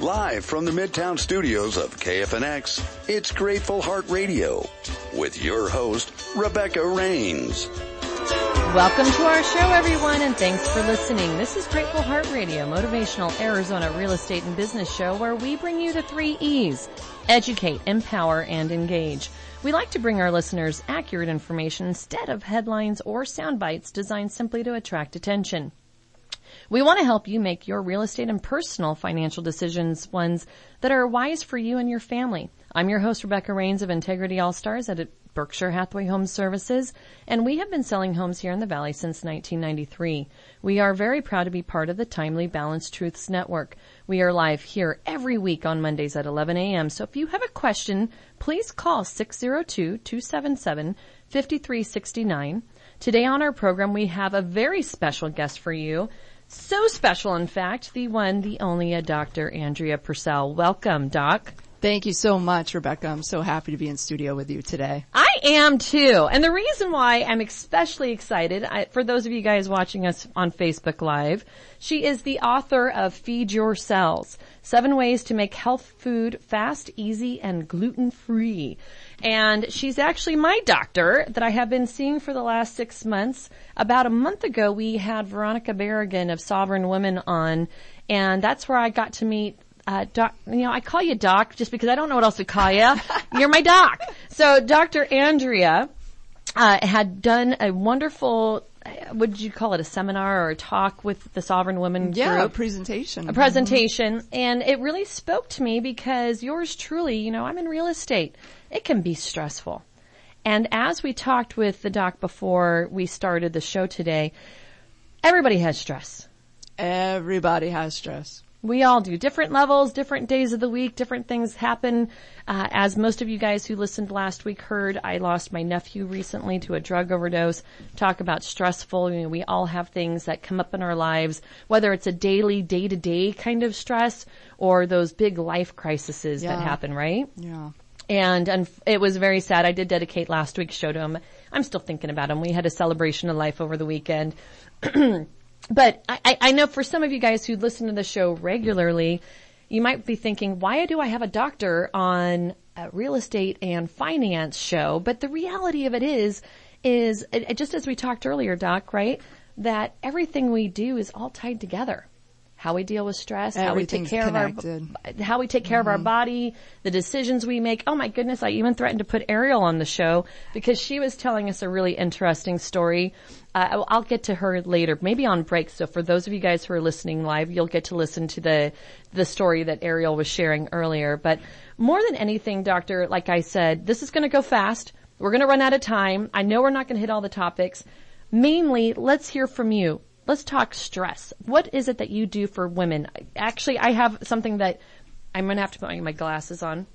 Live from the Midtown studios of KFNX, it's Grateful Heart Radio with your host, Rebecca Rains. Welcome to our show, everyone, and thanks for listening. This is Grateful Heart Radio, motivational Arizona real estate and business show where we bring you the three E's. Educate, empower, and engage. We like to bring our listeners accurate information instead of headlines or sound bites designed simply to attract attention. We want to help you make your real estate and personal financial decisions ones that are wise for you and your family. I'm your host, Rebecca Rains of Integrity All Stars at Berkshire Hathaway Home Services, and we have been selling homes here in the Valley since 1993. We are very proud to be part of the Timely Balanced Truths Network. We are live here every week on Mondays at 11 a.m. So if you have a question, please call 602-277-5369. Today on our program, we have a very special guest for you. So special, in fact, the one, the only, a Dr. Andrea Purcell. Welcome, Doc. Thank you so much, Rebecca. I'm so happy to be in studio with you today. I am too. And the reason why I'm especially excited, I, for those of you guys watching us on Facebook Live, she is the author of Feed Your Cells, Seven Ways to Make Health Food Fast, Easy, and Gluten-Free. And she's actually my doctor that I have been seeing for the last six months. About a month ago, we had Veronica Berrigan of Sovereign Women on, and that's where I got to meet uh, doc, you know, I call you doc just because I don't know what else to call you. You're my doc. So Dr. Andrea, uh, had done a wonderful, uh, what did you call it, a seminar or a talk with the Sovereign Women yeah, group? a presentation. A presentation. Mm-hmm. And it really spoke to me because yours truly, you know, I'm in real estate. It can be stressful. And as we talked with the doc before we started the show today, everybody has stress. Everybody has stress. We all do. Different levels, different days of the week, different things happen. Uh, as most of you guys who listened last week heard, I lost my nephew recently to a drug overdose. Talk about stressful. You know, we all have things that come up in our lives, whether it's a daily, day to day kind of stress or those big life crises Yeah. that happen, right? Yeah. And, and it was very sad. I did dedicate last week's show to him. I'm still thinking about him. We had a celebration of life over the weekend. but I, I- I know for some of you guys who listen to the show regularly, you might be thinking, why do I have a doctor on a real estate and finance show? But the reality of it is, is just as we talked earlier, Doc, right? That everything we do is all tied together. How we deal with stress, how we take care of our, how we take care of our mm-hmm. body, the decisions we make. Oh my goodness, I even threatened to put Ariel on the show because she was telling us a really interesting story. Uh, I'll- I'll get to her later, maybe on break. So for those of you guys who are listening live, you'll get to listen to the, the story that Ariel was sharing earlier. But more than anything, doctor, like I said, this is going to go fast. We're going to run out of time. I know we're not going to hit all the topics. Mainly, let's hear from you. Let's talk stress. What is it that you do for women? Actually, I have something that I'm going to have to put my glasses on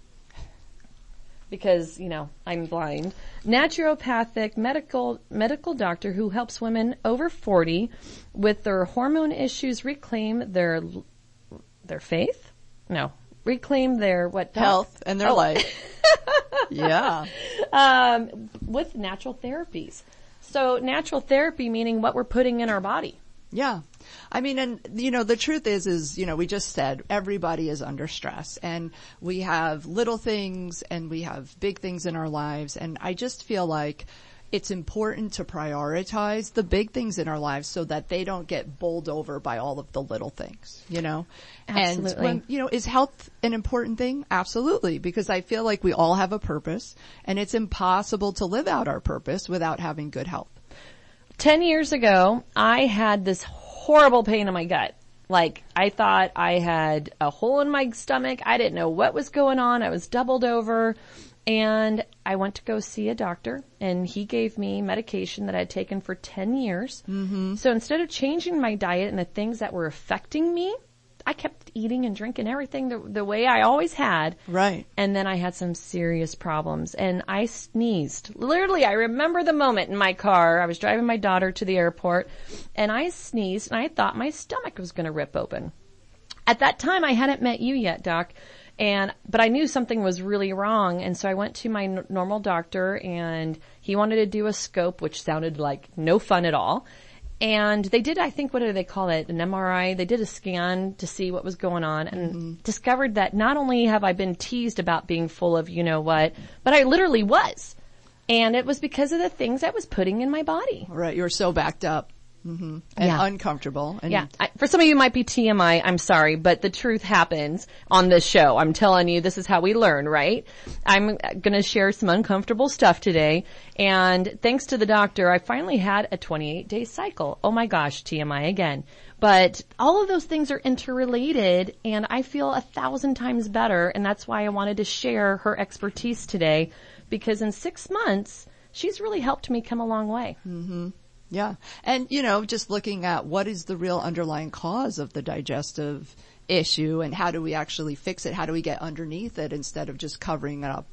because, you know, I'm blind. Naturopathic medical, medical doctor who helps women over 40 with their hormone issues reclaim their, their faith? No. Reclaim their what? Health and their Oh. life. yeah. um, with natural therapies. So natural therapy meaning what we're putting in our body. Yeah. I mean, and you know, the truth is, is, you know, we just said everybody is under stress and we have little things and we have big things in our lives. And I just feel like it's important to prioritize the big things in our lives so that they don't get bowled over by all of the little things, you know? Absolutely. And when, you know, is health an important thing? Absolutely. Because I feel like we all have a purpose and it's impossible to live out our purpose without having good health. 10 years ago, I had this horrible pain in my gut. Like, I thought I had a hole in my stomach. I didn't know what was going on. I was doubled over. And I went to go see a doctor and he gave me medication that I had taken for 10 years. Mm-hmm. So instead of changing my diet and the things that were affecting me, I kept eating and drinking everything the, the way I always had. Right. And then I had some serious problems and I sneezed. Literally, I remember the moment in my car. I was driving my daughter to the airport and I sneezed and I thought my stomach was going to rip open. At that time, I hadn't met you yet, Doc. And, but I knew something was really wrong. And so I went to my n- normal doctor and he wanted to do a scope, which sounded like no fun at all. And they did, I think, what do they call it? An MRI. They did a scan to see what was going on and mm-hmm. discovered that not only have I been teased about being full of you know what, but I literally was. And it was because of the things I was putting in my body. Right. You're so backed up. Hmm And Yeah. uncomfortable. And Yeah. I, for some of you it might be TMI. I'm sorry, but the truth happens on this show. I'm telling you, this is how we learn, right? I'm going to share some uncomfortable stuff today. And thanks to the doctor, I finally had a 28 day cycle. Oh my gosh, TMI again. But all of those things are interrelated and I feel a thousand times better. And that's why I wanted to share her expertise today because in six months, she's really helped me come a long way. Yeah. And, you know, just looking at what is the real underlying cause of the digestive issue and how do we actually fix it? How do we get underneath it instead of just covering it up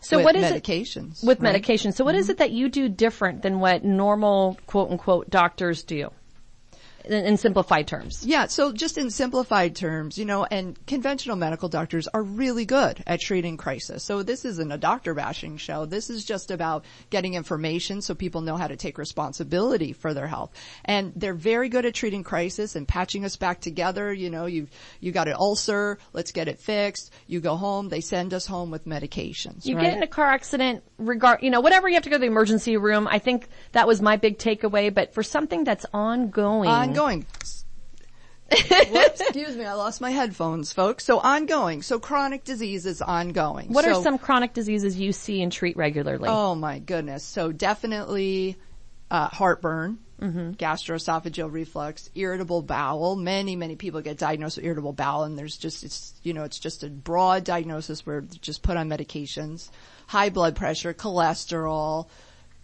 So with what is it? with right? medication. So what is mm-hmm. it that you do different than what normal quote unquote doctors do? In, in simplified terms. Yeah, so just in simplified terms, you know, and conventional medical doctors are really good at treating crisis. So this isn't a doctor bashing show. This is just about getting information so people know how to take responsibility for their health. And they're very good at treating crisis and patching us back together. You know, you you got an ulcer, let's get it fixed. You go home, they send us home with medications. You right? get in a car accident, regard, you know, whatever you have to go to the emergency room. I think that was my big takeaway, but for something that's ongoing. Ongoing. Whoops, excuse me, I lost my headphones, folks. So ongoing. So chronic disease is ongoing. What are some chronic diseases you see and treat regularly? Oh my goodness. So definitely uh, heartburn, Mm-hmm. gastroesophageal reflux, irritable bowel. Many, many people get diagnosed with irritable bowel and there's just, it's, you know, it's just a broad diagnosis where they just put on medications. High blood pressure, cholesterol,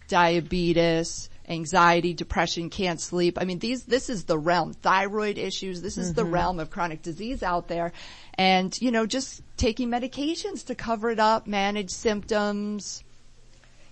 diabetes, anxiety, depression, can't sleep. I mean, these, this is the realm. Thyroid issues. This is the Mm-hmm. realm of chronic disease out there. And, you know, just taking medications to cover it up, manage symptoms,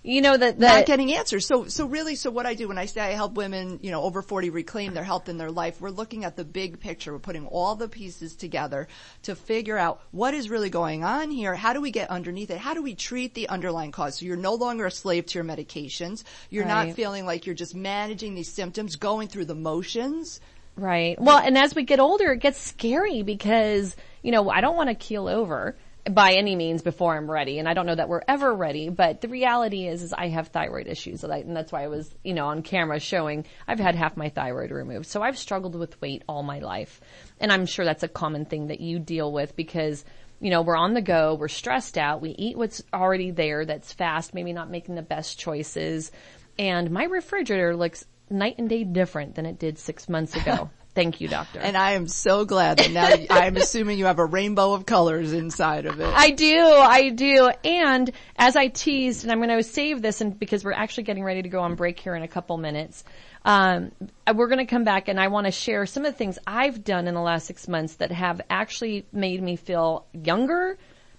you know that, not getting answers. So, so really, so what I do when I say I help women, you know, over 40 reclaim their health in their life, we're looking at the big picture. We're putting all the pieces together to figure out what is really going on here. How do we get underneath it? How do we treat the underlying cause? So you're no longer a slave to your medications. You're Right. not feeling like you're just managing these symptoms, going through the motions. Right. Well, and as we get older, it gets scary because, you know, I don't want to keel over by any means before I'm ready. And I don't know that we're ever ready, but the reality is, is I have thyroid issues. And that's why I was, you know, on camera showing I've had half my thyroid removed. So I've struggled with weight all my life. And I'm sure that's a common thing that you deal with because you know, we're on the go, we're stressed out, we eat what's already there that's fast, maybe not making the best choices. And my refrigerator looks night and day different than it did six months ago. Thank you, doctor. And I am so glad that now I'm assuming you have a rainbow of colors inside of it. I do, I do. And as I teased, and I'm going to save this and because we're actually getting ready to go on break here in a couple minutes. Um, we're going to come back and I want to share some of the things I've done in the last six months that have actually made me feel younger,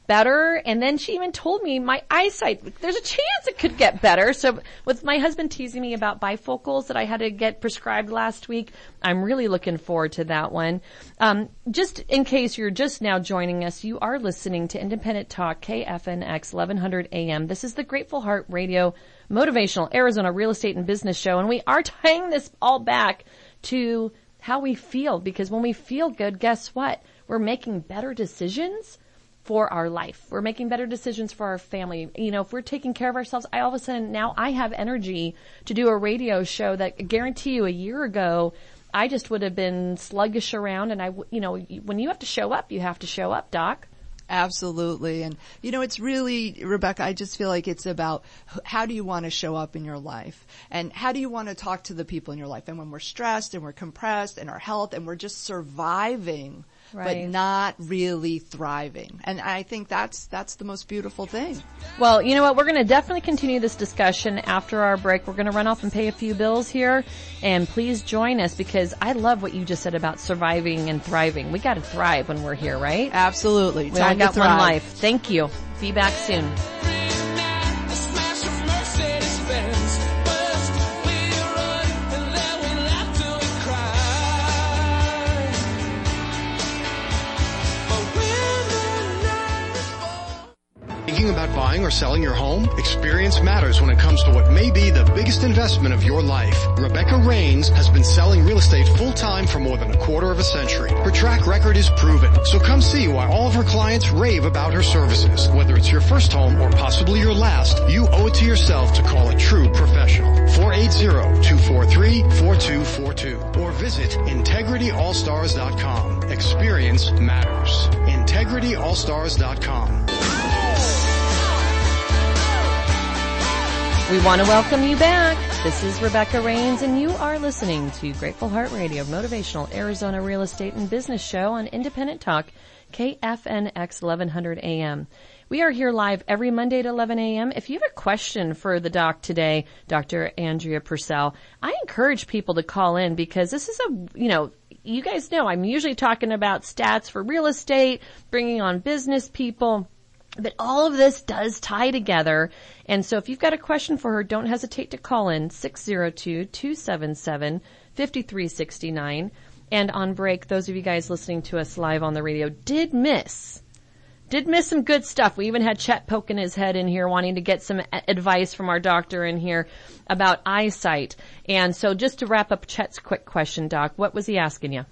better. And then she even told me my eyesight, there's a chance it could get better. So with my husband teasing me about bifocals that I had to get prescribed last week, I'm really looking forward to that one. Um, just in case you're just now joining us, you are listening to Independent Talk KFNX 1100 AM. This is the Grateful Heart Radio motivational Arizona real estate and business show. And we are tying this all back to how we feel because when we feel good, guess what? We're making better decisions for our life. We're making better decisions for our family. You know, if we're taking care of ourselves, I all of a sudden now I have energy to do a radio show that I guarantee you a year ago, I just would have been sluggish around and I, you know, when you have to show up, you have to show up, doc. Absolutely. And you know, it's really, Rebecca, I just feel like it's about how do you want to show up in your life and how do you want to talk to the people in your life? And when we're stressed and we're compressed and our health and we're just surviving, but not really thriving. And I think that's, that's the most beautiful thing. Well, you know what? We're going to definitely continue this discussion after our break. We're going to run off and pay a few bills here. And please join us because I love what you just said about surviving and thriving. We got to thrive when we're here, right? Absolutely. We Time only got one life. Thank you. Be back soon. Or selling your home? Experience matters when it comes to what may be the biggest investment of your life. Rebecca Rains has been selling real estate full time for more than a quarter of a century. Her track record is proven. So come see why all of her clients rave about her services. Whether it's your first home or possibly your last, you owe it to yourself to call a true professional. 480-243-4242 or visit integrityallstars.com. Experience matters. integrityallstars.com. We want to welcome you back. This is Rebecca Rains and you are listening to Grateful Heart Radio, motivational Arizona real estate and business show on Independent Talk, KFNX 1100 AM. We are here live every Monday at 11 a.m. If you have a question for the doc today, Dr. Andrea Purcell, I encourage people to call in because this is a, you know, you guys know I'm usually talking about stats for real estate, bringing on business people, but all of this does tie together. And so if you've got a question for her, don't hesitate to call in 602-277-5369. And on break, those of you guys listening to us live on the radio did miss did miss some good stuff. We even had Chet poking his head in here wanting to get some advice from our doctor in here about eyesight. And so just to wrap up Chet's quick question, Doc, what was he asking you?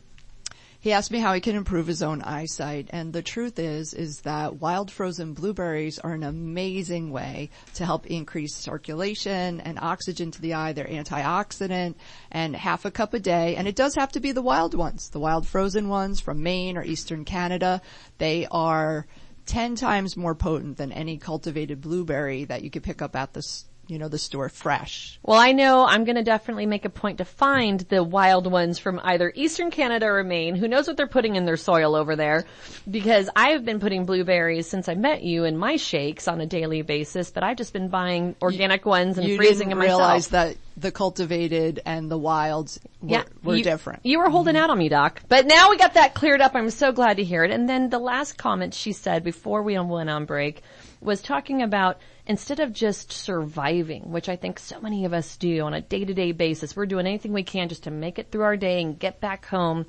He asked me how he can improve his own eyesight. And the truth is, is that wild frozen blueberries are an amazing way to help increase circulation and oxygen to the eye. They're antioxidant and half a cup a day. And it does have to be the wild ones, the wild frozen ones from Maine or Eastern Canada. They are 10 times more potent than any cultivated blueberry that you could pick up at the you know, the store fresh. Well, I know I'm going to definitely make a point to find the wild ones from either Eastern Canada or Maine. Who knows what they're putting in their soil over there? Because I have been putting blueberries since I met you in my shakes on a daily basis, but I've just been buying organic you, ones and freezing them myself. realize that the cultivated and the wilds were, yeah, were you, different. You were holding mm-hmm. out on me, Doc. But now we got that cleared up. I'm so glad to hear it. And then the last comment she said before we went on break was talking about instead of just surviving, which I think so many of us do on a day to day basis, we're doing anything we can just to make it through our day and get back home.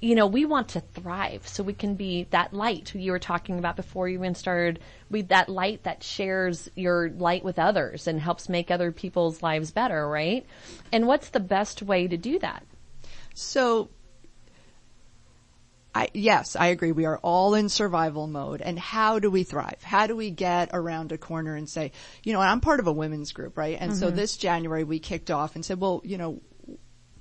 You know, we want to thrive so we can be that light you were talking about before you even started. We, that light that shares your light with others and helps make other people's lives better, right? And what's the best way to do that? So I, yes, I agree. We are all in survival mode. And how do we thrive? How do we get around a corner and say, you know, I'm part of a women's group, right? And mm-hmm. so this January we kicked off and said, well, you know,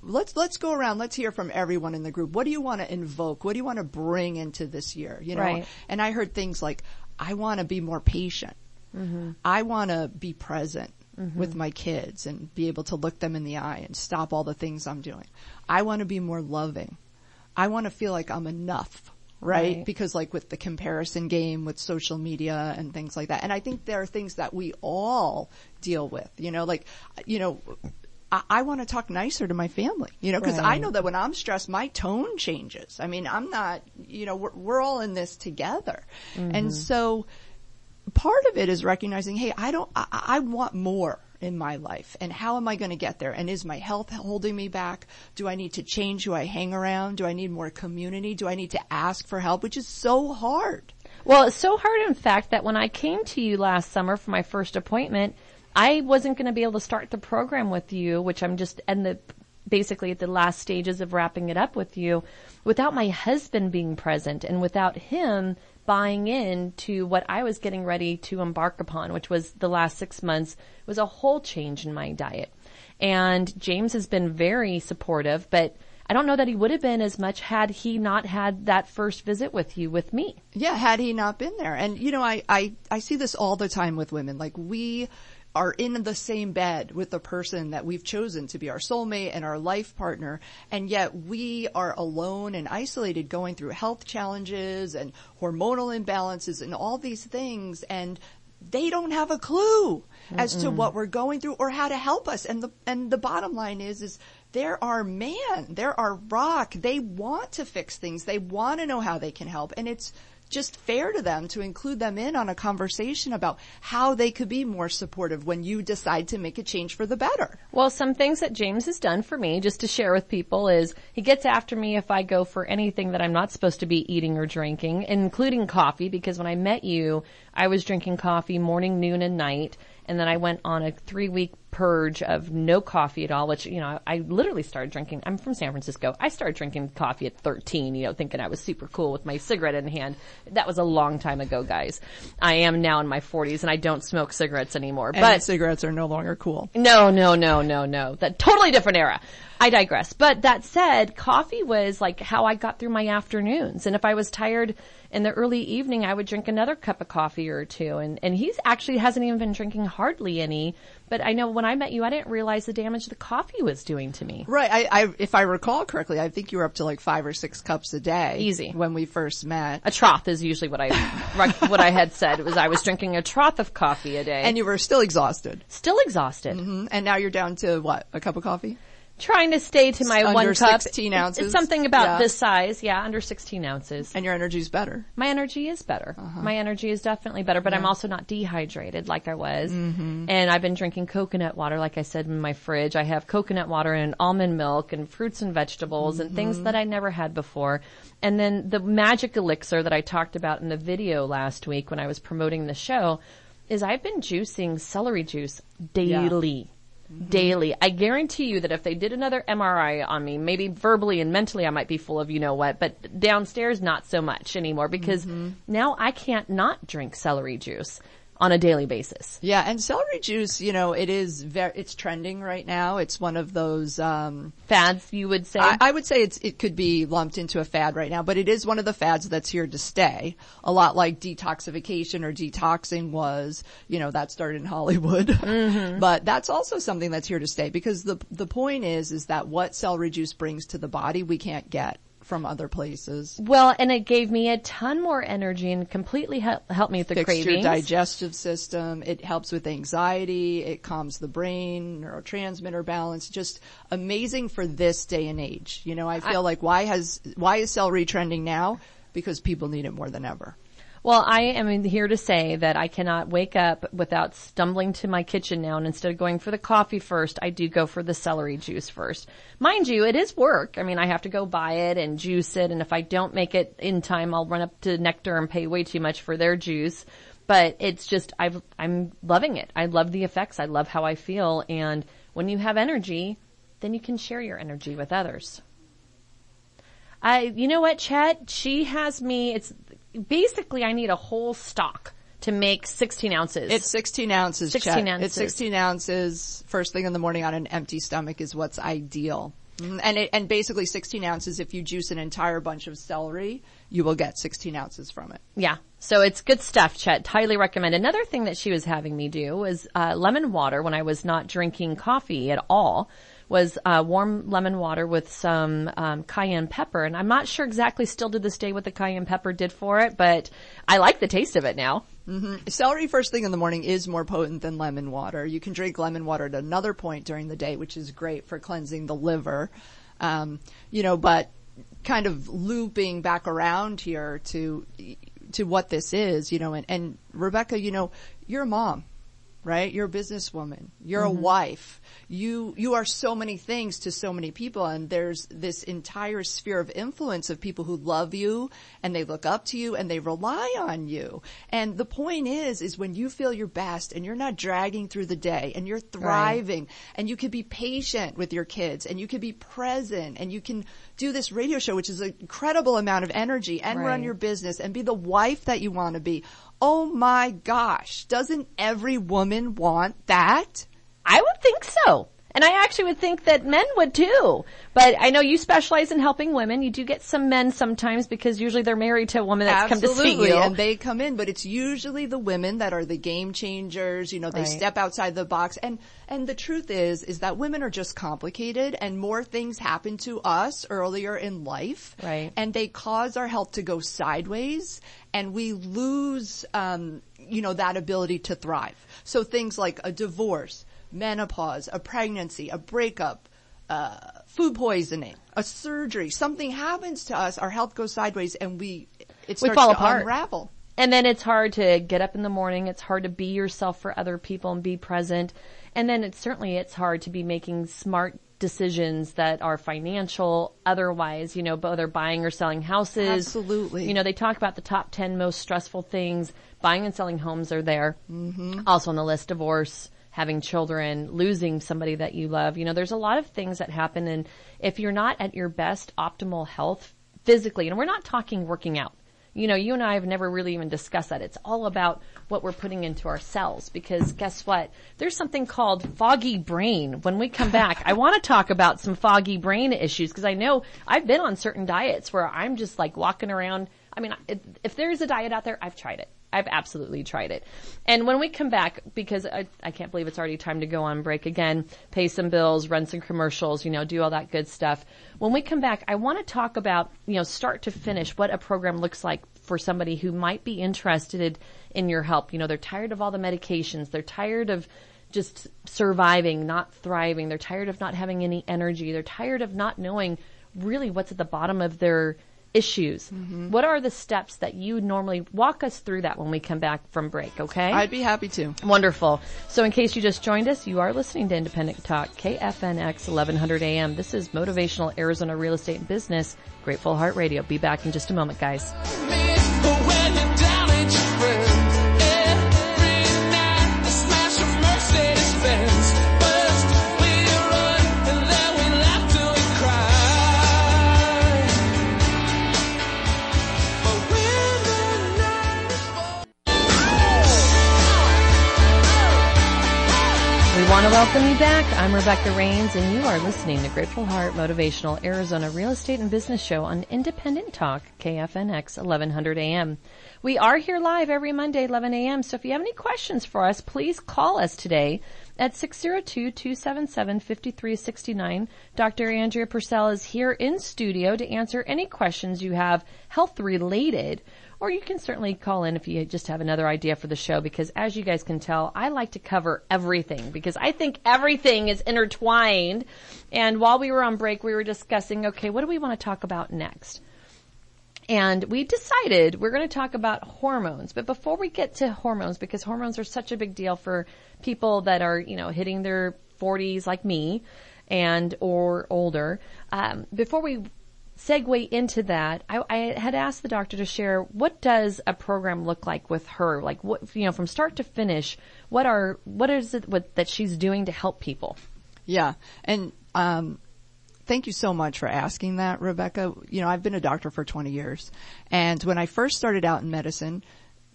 let's let's go around. Let's hear from everyone in the group. What do you want to invoke? What do you want to bring into this year? You know, right. and I heard things like, I want to be more patient. Mm-hmm. I want to be present. Mm-hmm. With my kids and be able to look them in the eye and stop all the things I'm doing. I want to be more loving. I want to feel like I'm enough. Right? right? Because like with the comparison game with social media and things like that. And I think there are things that we all deal with, you know, like, you know, I, I want to talk nicer to my family, you know, because right. I know that when I'm stressed, my tone changes. I mean, I'm not, you know, we're, we're all in this together. Mm-hmm. And so part of it is recognizing, hey, I don't, I, I want more in my life and how am I going to get there? And is my health holding me back? Do I need to change who I hang around? Do I need more community? Do I need to ask for help? Which is so hard. Well, it's so hard in fact that when I came to you last summer for my first appointment, I wasn't going to be able to start the program with you, which I'm just, and the, basically at the last stages of wrapping it up with you without my husband being present and without him buying in to what I was getting ready to embark upon, which was the last six months was a whole change in my diet. And James has been very supportive, but I don't know that he would have been as much had he not had that first visit with you, with me. Yeah, had he not been there. And you know, I, I, I see this all the time with women. Like we, are in the same bed with the person that we've chosen to be our soulmate and our life partner. And yet we are alone and isolated going through health challenges and hormonal imbalances and all these things. And they don't have a clue Mm-mm. as to what we're going through or how to help us. And the, and the bottom line is, is they're our man. They're our rock. They want to fix things. They want to know how they can help. And it's just fair to them to include them in on a conversation about how they could be more supportive when you decide to make a change for the better. Well, some things that James has done for me, just to share with people, is he gets after me if I go for anything that I'm not supposed to be eating or drinking, including coffee, because when I met you, I was drinking coffee morning, noon, and night and then I went on a three week purge of no coffee at all, which, you know, I literally started drinking. I'm from San Francisco. I started drinking coffee at 13, you know, thinking I was super cool with my cigarette in hand. That was a long time ago, guys. I am now in my 40s and I don't smoke cigarettes anymore. And but cigarettes are no longer cool. No, no, no, no, no. That totally different era. I digress. But that said, coffee was like how I got through my afternoons. And if I was tired in the early evening, I would drink another cup of coffee or two. And, and he's actually hasn't even been drinking hardly any. But I know when I met you, I didn't realize the damage the coffee was doing to me. Right. I, I, if I recall correctly, I think you were up to like five or six cups a day. Easy. When we first met. A trough is usually what I, what I had said. It was I was drinking a trough of coffee a day. And you were still exhausted. Still exhausted. Mm-hmm. And now you're down to what? A cup of coffee? Trying to stay to my under one cup. 16 ounces. It's something about yeah. this size. Yeah, under 16 ounces. And your energy is better. My energy is better. Uh-huh. My energy is definitely better, but yeah. I'm also not dehydrated like I was. Mm-hmm. And I've been drinking coconut water, like I said in my fridge. I have coconut water and almond milk and fruits and vegetables mm-hmm. and things that I never had before. And then the magic elixir that I talked about in the video last week when I was promoting the show is I've been juicing celery juice daily. Yeah mm-hmm. daily. I guarantee you that if they did another MRI on me, maybe verbally and mentally I might be full of you know what, but downstairs not so much anymore because mm-hmm. now I can't not drink celery juice on a daily basis. Yeah, and celery juice, you know, it is very, it's trending right now. It's one of those, um, fads, you would say? I, I, would say it's, it could be lumped into a fad right now, but it is one of the fads that's here to stay. A lot like detoxification or detoxing was, you know, that started in Hollywood. Mm-hmm. but that's also something that's here to stay because the, the point is, is that what celery juice brings to the body, we can't get from other places. Well, and it gave me a ton more energy and completely helped me with the Fixed cravings. your digestive system. It helps with anxiety. It calms the brain, neurotransmitter balance. Just amazing for this day and age. You know, I feel I, like why has why is celery trending now? Because people need it more than ever. Well, I am here to say that I cannot wake up without stumbling to my kitchen now and instead of going for the coffee first, I do go for the celery juice first. Mind you, it is work. I mean, I have to go buy it and juice it and if I don't make it in time, I'll run up to Nekter and pay way too much for their juice. But it's just, i am loving it. I love the effects. I love how I feel. And when you have energy, then you can share your energy with others. I, you know what, Chet? She has me, it's basically I need a whole stock to make 16 ounces. It's 16 ounces. 16 Chet. ounces. It's 16 ounces. First thing in the morning on an empty stomach is what's ideal. Mm-hmm. And it, and basically 16 ounces. If you juice an entire bunch of celery, you will get 16 ounces from it. Yeah. So it's good stuff, Chet. Highly recommend. Another thing that she was having me do was uh, lemon water when I was not drinking coffee at all was uh, warm lemon water with some um, cayenne pepper, and I'm not sure exactly still to this day what the cayenne pepper did for it, but I like the taste of it now. Mm-hmm. Celery first thing in the morning is more potent than lemon water. You can drink lemon water at another point during the day, which is great for cleansing the liver. Um, you know, but kind of looping back around here to to what this is, you know, and, and Rebecca, you know, you're a mom right? You're a businesswoman. You're mm-hmm. a wife. You, you are so many things to so many people and there's this entire sphere of influence of people who love you and they look up to you and they rely on you. And the point is, is when you feel your best and you're not dragging through the day and you're thriving right. and you can be patient with your kids and you can be present and you can do this radio show, which is an incredible amount of energy and right. run your business and be the wife that you want to be Oh my gosh, doesn't every woman want that? I would think so. And I actually would think that men would too. But I know you specialize in helping women. You do get some men sometimes because usually they're married to a woman that's Absolutely. come to see you. And they come in, but it's usually the women that are the game changers. You know, they right. step outside the box. And, and the truth is, is that women are just complicated and more things happen to us earlier in life. Right. And they cause our health to go sideways and we lose, um, you know, that ability to thrive. So things like a divorce, menopause, a pregnancy, a breakup, uh, food poisoning, a surgery, something happens to us, our health goes sideways and we, it we starts fall to apart. unravel. And then it's hard to get up in the morning. It's hard to be yourself for other people and be present. And then it's certainly, it's hard to be making smart decisions that are financial, otherwise, you know, whether buying or selling houses. Absolutely. You know, they talk about the top 10 most stressful things. Buying and selling homes are there. Mm-hmm. Also on the list, divorce, having children, losing somebody that you love. You know, there's a lot of things that happen. And if you're not at your best optimal health physically, and we're not talking working out, you know, you and I have never really even discussed that. It's all about what we're putting into our cells because guess what? There's something called foggy brain. When we come back, I want to talk about some foggy brain issues because I know I've been on certain diets where I'm just like walking around. I mean, if, there's a diet out there, I've tried it. I've absolutely tried it. And when we come back, because I, I can't believe it's already time to go on break again, pay some bills, run some commercials, you know, do all that good stuff. When we come back, I want to talk about, you know, start to finish what a program looks like for somebody who might be interested in your help. You know, they're tired of all the medications. They're tired of just surviving, not thriving. They're tired of not having any energy. They're tired of not knowing really what's at the bottom of their issues. Mm-hmm. What are the steps that you normally walk us through that when we come back from break, okay? I'd be happy to. Wonderful. So in case you just joined us, you are listening to Independent Talk, KFNX 1100 AM. This is Motivational Arizona Real Estate and Business, Grateful Heart Radio. Be back in just a moment, guys. Welcome you back. I'm Rebecca Rains and you are listening to Grateful Heart Motivational Arizona Real Estate and Business Show on Independent Talk, KFNX 1100 AM. We are here live every Monday, 11 a.m. So if you have any questions for us, please call us today at 602-277-5369. Dr. Andrea Purcell is here in studio to answer any questions you have health related. Or you can certainly call in if you just have another idea for the show because as you guys can tell, I like to cover everything because I think everything is intertwined. And while we were on break, we were discussing, okay, what do we want to talk about next? And we decided we're going to talk about hormones. But before we get to hormones, because hormones are such a big deal for people that are, you know, hitting their 40s like me and or older, um, before we segue into that, I, I had asked the doctor to share what does a program look like with her, like what you know from start to finish. What are what is it what, that she's doing to help people? Yeah, and um, thank you so much for asking that, Rebecca. You know, I've been a doctor for 20 years, and when I first started out in medicine,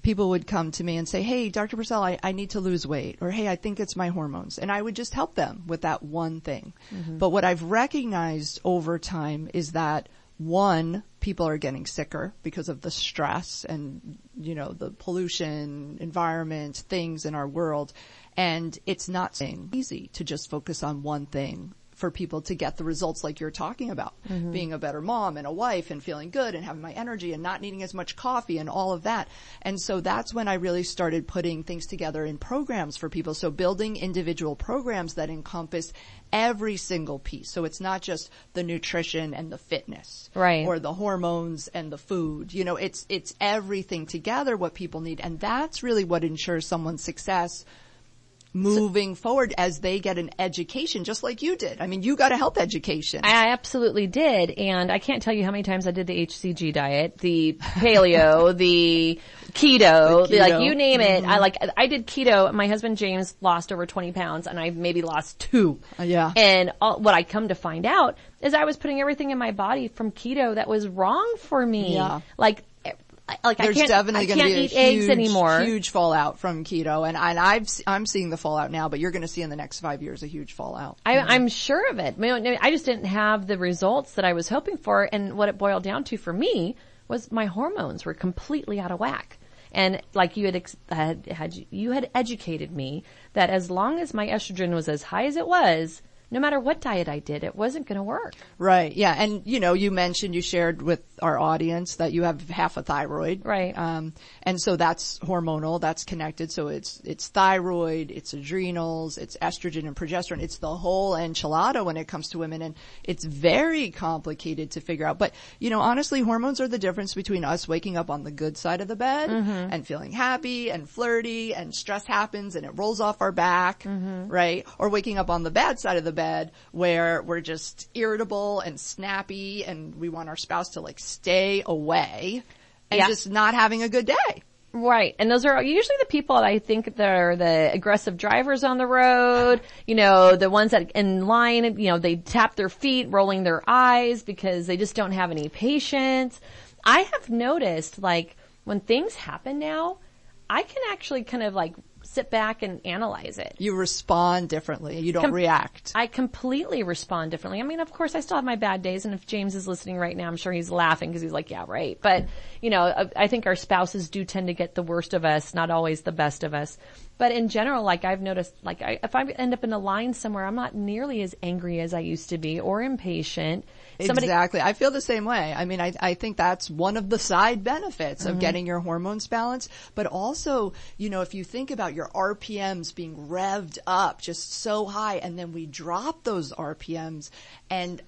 people would come to me and say, "Hey, Dr. Purcell, I, I need to lose weight," or "Hey, I think it's my hormones," and I would just help them with that one thing. Mm-hmm. But what I've recognized over time is that one, people are getting sicker because of the stress and, you know, the pollution, environment, things in our world. And it's not easy to just focus on one thing for people to get the results like you're talking about. Mm-hmm. Being a better mom and a wife and feeling good and having my energy and not needing as much coffee and all of that. And so that's when I really started putting things together in programs for people. So building individual programs that encompass every single piece. So it's not just the nutrition and the fitness. Right. Or the hormones and the food. You know, it's, it's everything together what people need. And that's really what ensures someone's success moving forward as they get an education, just like you did. I mean, you got a health education. I absolutely did, and I can't tell you how many times I did the HCG diet, the paleo, the keto, The the- like you name it. I like I did keto. And my husband James lost over twenty pounds, and I maybe lost two. Uh, yeah. And all, what I come to find out is I was putting everything in my body from keto that was wrong for me. Yeah. Like, like There's I can't, definitely going to be a eat huge, eggs anymore. huge fallout from keto, and and I've I'm seeing the fallout now, but you're going to see in the next five years a huge fallout. I, I'm sure of it. I just didn't have the results that I was hoping for, and what it boiled down to for me was my hormones were completely out of whack. And like you had, ex- had, had you had educated me that as long as my estrogen was as high as it was, no matter what diet I did, it wasn't going to work. Right. Yeah. And you know, you mentioned you shared with our audience that you have half a thyroid. Right. Um, and so that's hormonal. That's connected. So it's it's thyroid, it's adrenals, it's estrogen and progesterone. It's the whole enchilada when it comes to women, and it's very complicated to figure out. But you know, honestly, hormones are the difference between us waking up on the good side of the bed and feeling happy and flirty, and stress happens and it rolls off our back, right? Or waking up on the bad side of the bed where we're just irritable and snappy and we want our spouse to like stay away and Yeah. just not having a good day. Right. And those are usually the people that I think that are the aggressive drivers on the road, you know, the ones that in line, you know, they tap their feet, rolling their eyes because they just don't have any patience. I have noticed like when things happen now, I can actually kind of like sit back and analyze it. You respond differently. You don't Com- react. I completely respond differently. I mean, of course, I still have my bad days, and if James is listening right now, I'm sure he's laughing because he's like, "Yeah, right." But you know, I- I think our spouses do tend to get the worst of us, not always the best of us. But in general, like I've noticed, like I, if I end up in a line somewhere, I'm not nearly as angry as I used to be or impatient. Somebody, exactly. I feel the same way. I mean, I, I think that's one of the side benefits Mm-hmm. of getting your hormones balanced. But also, you know, if you think about your RPMs being revved up just so high and then we drop those RPMs and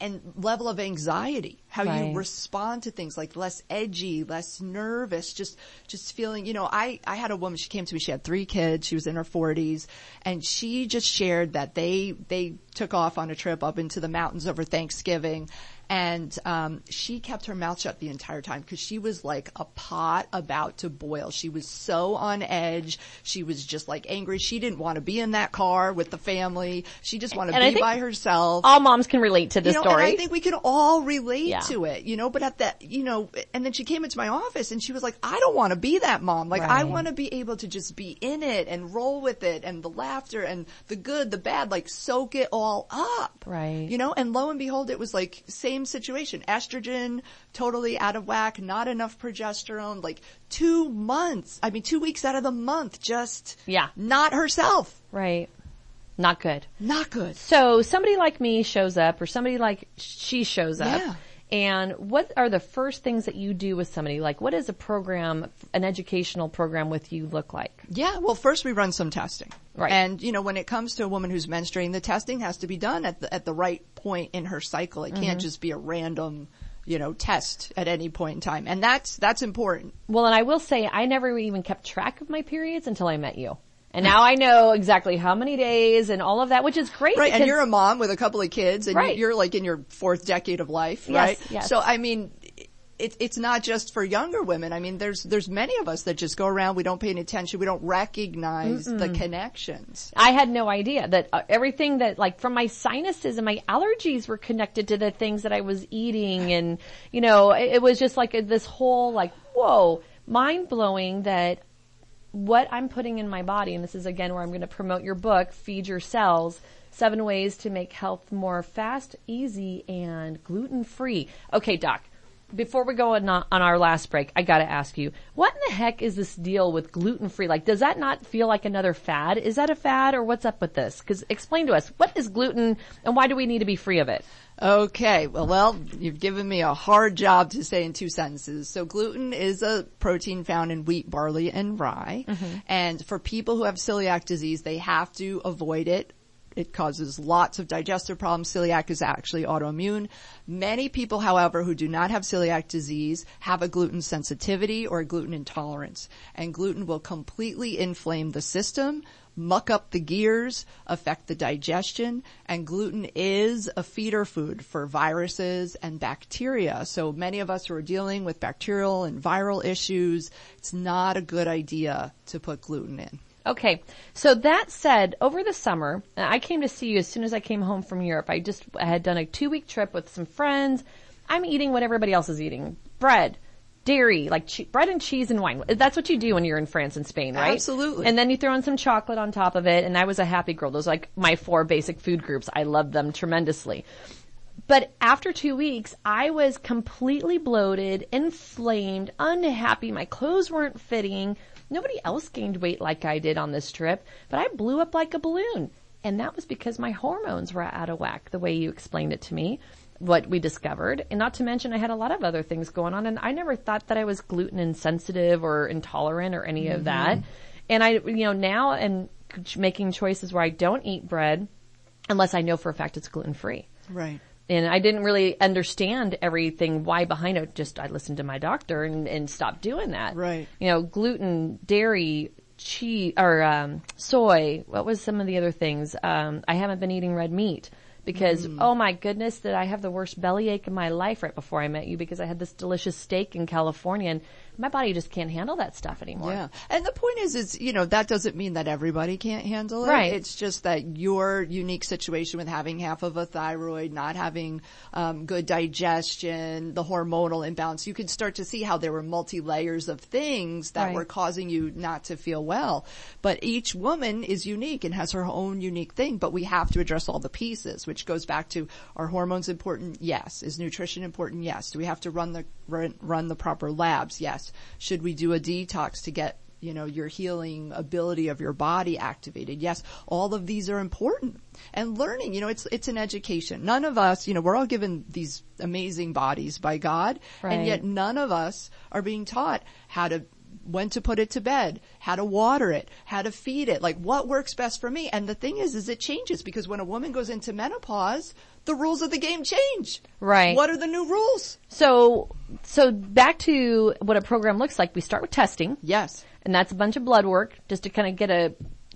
and level of anxiety, how Right. you respond to things like less edgy, less nervous, just, just feeling, you know, I, I had a woman, she came to me, she had three kids, she was in her forties, and she just shared that they, they took off on a trip up into the mountains over Thanksgiving and, um, she kept her mouth shut the entire time because she was like a pot about to boil. She was so on edge. She was just like angry. She didn't want to be in that car with the family. She just wanted to be by herself all moms can relate to this you know, story. I think we can all relate Yeah. to it, you know, but at that, you know, and then she came into my office and she was like, I don't want to be that mom. Like, I want to be able to just be in it and roll with it and the laughter and the good, the bad, like soak it all up. Right. You know, and lo and behold, it was like same situation. Estrogen, totally out of whack, not enough progesterone, like two months, I mean, two weeks out of the month, just Yeah. not herself. right. Not good. Not good. So somebody like me shows up or somebody like she shows up. Yeah. And what are the first things that you do with somebody? Like what does a program, an educational program with you look like? Yeah, well, first we run some testing. Right. And, you know, when it comes to a woman who's menstruating, the testing has to be done at the, at the right point in her cycle. It Mm-hmm. can't just be a random, you know, test at any point in time. And that's, that's important. Well, and I will say I never even kept track of my periods until I met you. And now I know exactly how many days and all of that, which is great. Right. And you're a mom with a couple of kids and Right. you're like in your fourth decade of life, Yes, right? yes. So, I mean, it, it's not just for younger women. I mean, there's, there's many of us that just go around, we don't pay any attention, we don't recognize the connections. I had no idea that uh, everything that like from my sinuses and my allergies were connected to the things that I was eating and you know it, it was just like this whole like whoa mind blowing that what I'm putting in my body and this is again where I'm going to promote your book Feed Your Cells seven ways to make health more fast easy and gluten free okay doc before we go on, on our last break, I gotta ask you, what in the heck is this deal with gluten free? Like, does that not feel like another fad? Is that a fad or what's up with this? Cause explain to us, what is gluten and why do we need to be free of it? Okay, well, well, you've given me a hard job to say in two sentences. So gluten is a protein found in wheat, barley, and rye. Mm-hmm. And for people who have celiac disease, they have to avoid it. It causes lots of digestive problems. Celiac is actually autoimmune. Many people, however, who do not have celiac disease have a gluten sensitivity or a gluten intolerance. And gluten will completely inflame the system, muck up the gears, affect the digestion, and gluten is a feeder food for viruses and bacteria. So many of us who are dealing with bacterial and viral issues, it's not a good idea to put gluten in. Okay. So that said, over the summer, I came to see you as soon as I came home from Europe. I just I had done a two week trip with some friends. I'm eating what everybody else is eating. Bread, dairy, like che- bread and cheese and wine. That's what you do when you're in France and Spain, right? Absolutely. And then you throw in some chocolate on top of it, and I was a happy girl. Those are like my four basic food groups. I love them tremendously. But after two weeks, I was completely bloated, inflamed, unhappy. My clothes weren't fitting. Nobody else gained weight like I did on this trip, but I blew up like a balloon. And that was because my hormones were out of whack, the way you explained it to me, what we discovered. And not to mention I had a lot of other things going on and I never thought that I was gluten insensitive or intolerant or any of that. And I, you know, now am making choices where I don't eat bread unless I know for a fact it's gluten free. Right. And I didn't really understand everything, why behind it. Just I listened to my doctor and, and stopped doing that. Right. You know, gluten, dairy, cheese, or um, soy. What was some of the other things? Um, I haven't been eating red meat because mm. oh my goodness, did I have the worst bellyache in my life right before I met you because I had this delicious steak in California and my body just can't handle that stuff anymore. Yeah. And the point is, is, you know, that doesn't mean that everybody can't handle it. Right. It's just that your unique situation with having half of a thyroid, not having, um, good digestion, the hormonal imbalance, you can start to see how there were multi layers of things that Right. were causing you not to feel well. But each woman is unique and has her own unique thing, but we have to address all the pieces, which goes back to are hormones important? Yes. Is nutrition important? Yes. Do we have to run the, run, run the proper labs? Yes. Should we do a detox to get you know, your healing ability of your body activated. Yes, all of these are important. And learning, you know, it's, it's an education. None of us, you know, we're all given these amazing bodies by God, Right. and yet none of us are being taught how to when to put it to bed, how to water it, how to feed it, like what works best for me. And the thing is, is it changes because when a woman goes into menopause, the rules of the game change. Right. What are the new rules? So, so back to what a program looks like. We start with testing. Yes. and that's a bunch of blood work just to kind of get a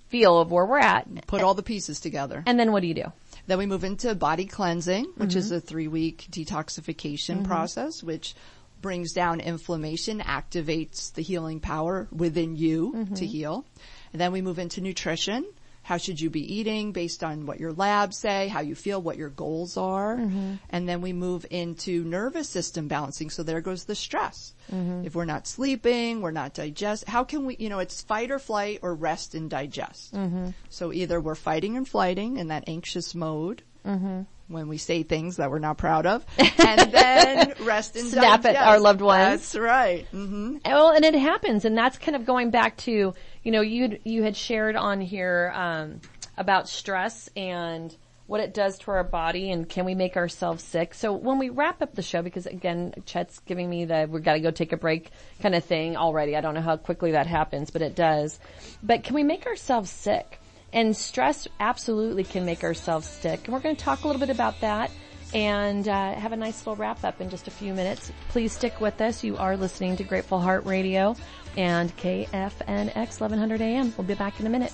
feel of where we're at. Put all the pieces together. And then what do you do? Then we move into body cleansing, which is Mm-hmm. a three week detoxification process, which brings down inflammation, activates the healing power within you Mm-hmm. to heal. And then we move into nutrition. How should you be eating based on what your labs say, how you feel, what your goals are. Mm-hmm. And then we move into nervous system balancing. So there goes the stress. Mm-hmm. If we're not sleeping, we're not digest, how can we, you know, it's fight or flight or rest and digest. Mm-hmm. So either we're fighting and flighting in that anxious mode Mm-hmm. when we say things that we're not proud of, and then rest and Snap at digest. our loved ones. That's right. hmm Well, and it happens, and that's kind of going back to you know you you had shared on here um, about stress and what it does to our body, and can we make ourselves sick? So when we wrap up the show, because again, Chet's giving me the we have got to go take a break kind of thing already. I don't know how quickly that happens, but it does. But can we make ourselves sick? And stress absolutely can make ourselves sick, and we're going to talk a little bit about that and uh, have a nice little wrap up in just a few minutes. Please stick with us. You are listening to Grateful Heart Radio and KFNX 1100 AM. We'll be back in a minute.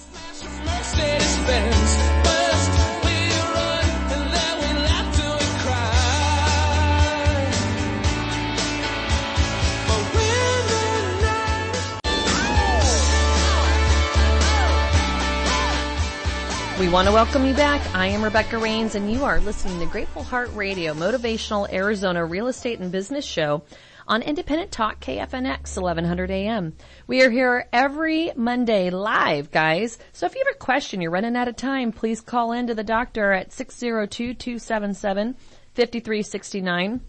We want to welcome you back. I am Rebecca Rains and you are listening to Grateful Heart Radio, motivational Arizona real estate and business show on Independent Talk KFNX 1100 AM. We are here every Monday live, guys. So if you have a question, you're running out of time, please call in to the doctor at 602-277-5369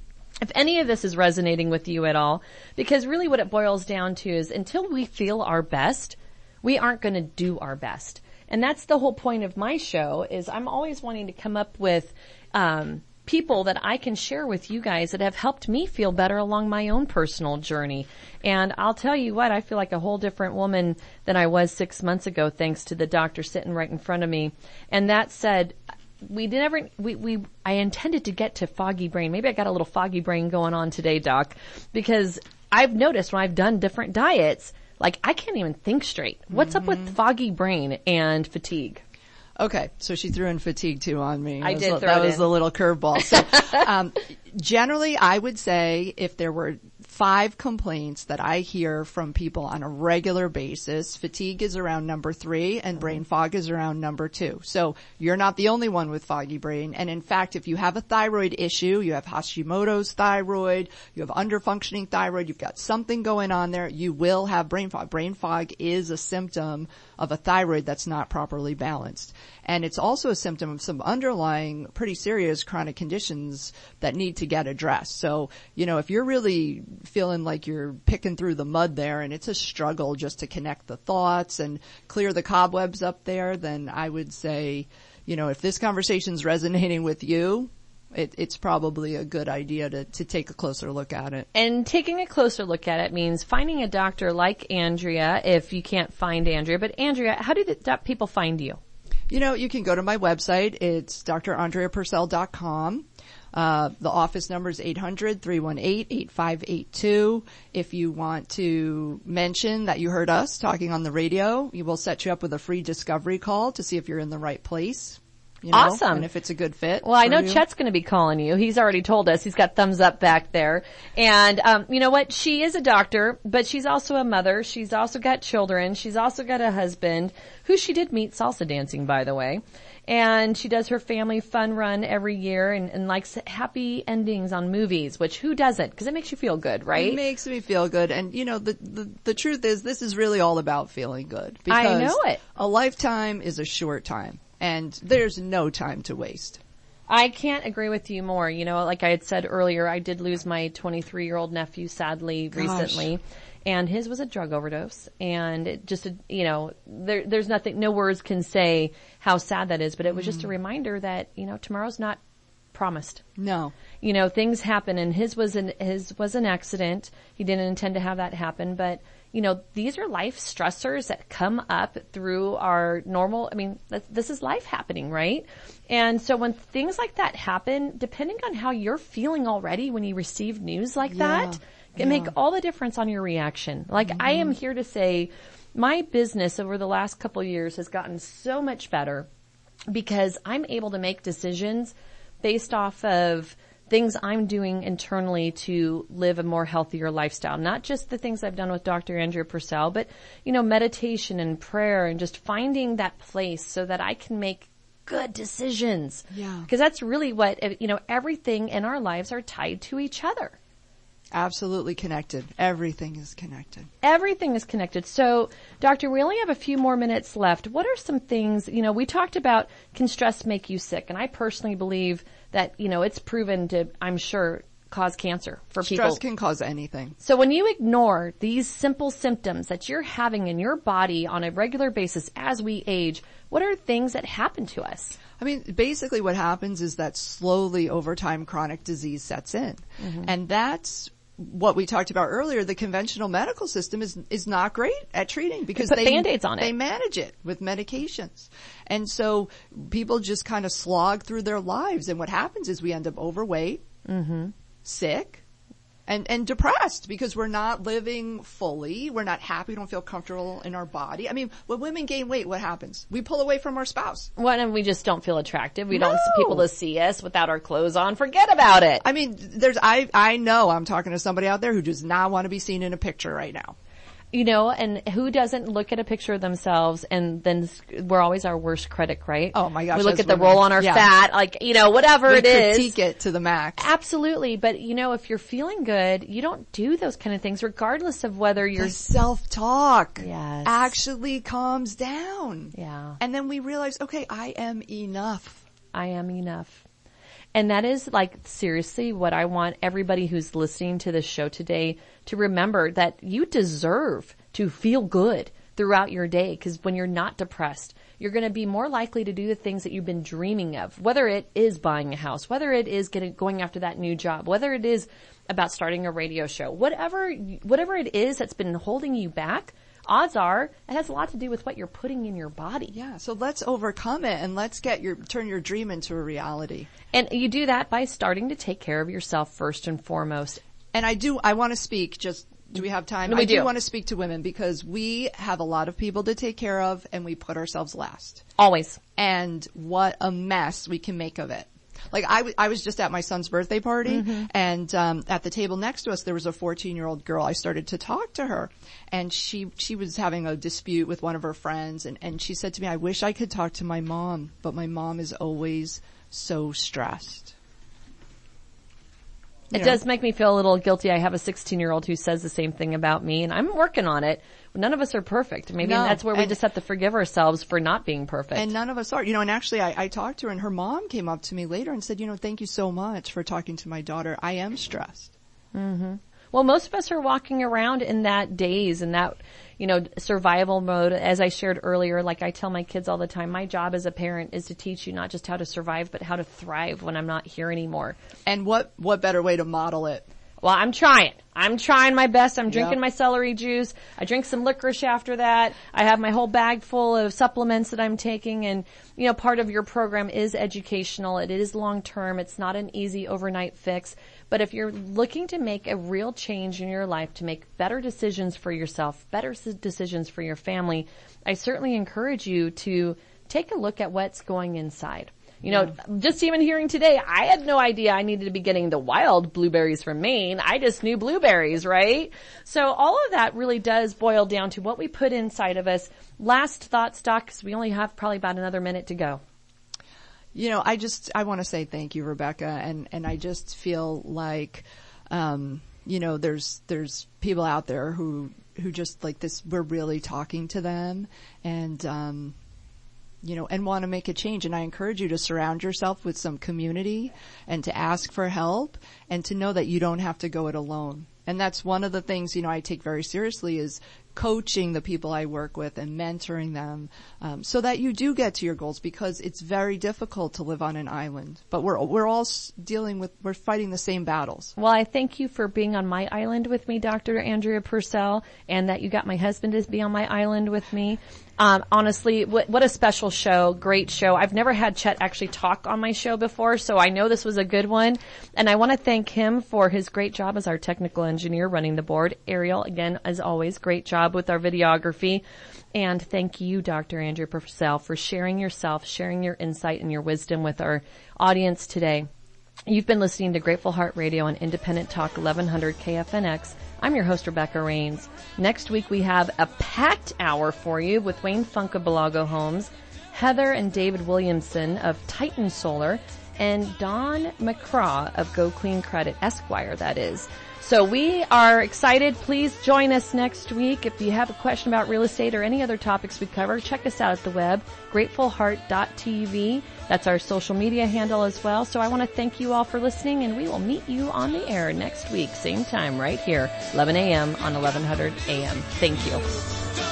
if any of this is resonating with you at all, because really what it boils down to is until we feel our best, we aren't going to do our best. And that's the whole point of my show is I'm always wanting to come up with, um, people that I can share with you guys that have helped me feel better along my own personal journey. And I'll tell you what, I feel like a whole different woman than I was six months ago thanks to the doctor sitting right in front of me. And that said, we never we, we I intended to get to foggy brain. Maybe I got a little foggy brain going on today, Doc, because I've noticed when I've done different diets, like I can't even think straight. What's up with foggy brain and fatigue? Okay, so she threw in fatigue too on me. I That was did a- throw That it was a little curveball. So, um, generally, I would say if there were five complaints that I hear from people on a regular basis, fatigue is around number three and mm-hmm. brain fog is around number two. So you're not the only one with foggy brain. And in fact, if you have a thyroid issue, you have Hashimoto's thyroid, you have underfunctioning thyroid, you've got something going on there, you will have brain fog. Brain fog is a symptom of a thyroid that's not properly balanced. And it's also a symptom of some underlying pretty serious chronic conditions that need to get addressed. So, you know, if you're really feeling like you're picking through the mud there and it's a struggle just to connect the thoughts and clear the cobwebs up there, then I would say, you know, if this conversation's resonating with you, it, it's probably a good idea to, to take a closer look at it. And taking a closer look at it means finding a doctor like Andrea if you can't find Andrea. But Andrea, how do the, do people find you? You know, you can go to my website. It's drandreapurcell.com. Uh, the office number is 800-318-8582. If you want to mention that you heard us talking on the radio, we will set you up with a free discovery call to see if you're in the right place. You know, Awesome. And if it's a good fit. Well, I know you. Chet's going to be calling you. He's already told us. He's got thumbs up back there. And um, you know what? She is a doctor, but she's also a mother. She's also got children. She's also got a husband who she did meet salsa dancing, by the way. And she does her family fun run every year and, and likes happy endings on movies, which who doesn't? Because it makes you feel good, right? It makes me feel good. And you know, the, the, the truth is this is really all about feeling good. I Because know it. A lifetime is a short time and there's no time to waste. I can't agree with you more. You know, like I had said earlier, I did lose my 23 year old nephew sadly recently. And his was a drug overdose and it just, you know, there, there's nothing, no words can say how sad that is, but it was just a mm. reminder that, you know, tomorrow's not promised. No. You know, things happen and his was an, his was an accident. He didn't intend to have that happen, but you know, these are life stressors that come up through our normal, I mean, this is life happening, right? And so when things like that happen, depending on how you're feeling already when you receive news like that, can make all the difference on your reaction. Like I am mm-hmm. here to say, my business over the last couple of years has gotten so much better because I'm able to make decisions based off of things I'm doing internally to live a more healthier lifestyle. Not just the things I've done with Dr. Andrea Purcell, but, you know, meditation and prayer and just finding that place so that I can make good decisions. Yeah. Because that's really what, you know, everything in our lives are tied to each other. Absolutely connected. Everything is connected. Everything is connected. So, doctor, we only have a few more minutes left. What are some things, you know, we talked about can stress make you sick? And I personally believe that, you know, it's proven to, I'm sure, cause cancer for people. Stress can cause anything. So when you ignore these simple symptoms that you're having in your body on a regular basis as we age, what are things that happen to us? I mean, basically what happens is that slowly over time chronic disease sets in. Mm-hmm. And that's what we talked about earlier. The conventional medical system is, is not great at treating because put Band-Aids on it. They manage it with medications. And so people just kind of slog through their lives. And what happens is we end up overweight, Mm-hmm. sick, and, and depressed because we're not living fully. We're not happy. We don't feel comfortable in our body. I mean, when women gain weight, what happens? We pull away from our spouse. What, and we just don't feel attractive. We don't want people to see us without our clothes on. Forget about it. I mean, there's, I, I know I'm talking to somebody out there who does not want to be seen in a picture right now. You know, and who doesn't look at a picture of themselves and then we're always our worst critic, right? Oh my gosh, We look at the women. roll on our Yeah. fat, like, you know, whatever We it is. critique it to the max. Absolutely. But you know, if you're feeling good, you don't do those kind of things regardless of whether you're, The self-talk Yes. actually calms down. yeah, And then we realize, okay, I am enough. I am enough. And that is like seriously what I want everybody who's listening to this show today to remember that you deserve to feel good throughout your day because when you're not depressed, you're going to be more likely to do the things that you've been dreaming of, whether it is buying a house, whether it is getting, going after that new job, whether it is about starting a radio show, whatever, whatever it is that's been holding you back, odds are it has a lot to do with what you're putting in your body. Yeah. So let's overcome it and let's get your, turn your dream into a reality. And you do that by starting to take care of yourself first and foremost. And I do, I want to speak just, do we have time? No, we I do. do. want to speak to women because we have a lot of people to take care of and we put ourselves last. Always. and what a mess we can make of it. Like I, w- I was just at my son's birthday party and, um, at the table next to us there was a 14 year old girl. I started to talk to her and she, she was having a dispute with one of her friends and, and she said to me, I wish I could talk to my mom, but my mom is always so stressed. It know, does make me feel a little guilty. I have a 16 year old who says the same thing about me and I'm working on it. None of us are perfect. Maybe No, that's where we just have to forgive ourselves for not being perfect. And none of us are, you know, and actually I, I talked to her and her mom came up to me later and said, you know, thank you so much for talking to my daughter. I am stressed. Mm-hmm. Well, most of us are walking around in that daze and that, you know, survival mode. As I shared earlier, like I tell my kids all the time, my job as a parent is to teach you not just how to survive, but how to thrive when I'm not here anymore. And what, what better way to model it? Well, I'm trying. I'm trying my best. I'm drinking Yep. my celery juice. I drink some licorice after that. I have my whole bag full of supplements that I'm taking and, you know, part of your program is educational. It is long term. It's not an easy overnight fix. But if you're looking to make a real change in your life, to make better decisions for yourself, better decisions for your family, I certainly encourage you to take a look at what's going inside. You know, just even hearing today, I had no idea I needed to be getting the wild blueberries from Maine. I just knew blueberries, right? So all of that really does boil down to what we put inside of us. Last thoughts, Doc, 'cause we only have probably about another minute to go. You know, I just, I want to say thank you, Rebecca, and, and I just feel like, um, you know, there's, there's people out there who, who just like this, we're really talking to them and, um, you know, and want to make a change. And I encourage you to surround yourself with some community and to ask for help and to know that you don't have to go it alone. And that's one of the things, you know, I take very seriously is coaching the people I work with and mentoring them, um, so that you do get to your goals because it's very difficult to live on an island. But we're, we're all dealing with, we're fighting the same battles. Well, I thank you for being on my island with me, Dr. Andrea Purcell, and that you got my husband to be on my island with me. Um, honestly, what, what a special show, great show. I've never had Chet actually talk on my show before, so I know this was a good one. And I want to thank him for his great job as our technical engineer running the board. Ariel, again, as always, great job with our videography. And thank you, Dr. Andrea Purcell, for sharing yourself, sharing your insight and your wisdom with our audience today. You've been listening to Grateful Heart Radio on Independent Talk 1100 KFNX. I'm your host, Rebecca Rains. Next week we have a packed hour for you with Wayne Funk of Belago Homes, Heather and David Williamson of Titan Solar, and Don McCraw of Go Clean Credit Esquire, that is. So we are excited. Please join us next week. If you have a question about real estate or any other topics we cover, check us out at the web, gratefulheart.tv. That's our social media handle as well. So I want to thank you all for listening and we will meet you on the air next week, same time right here, 11 a.m. on 1100 a.m. Thank you.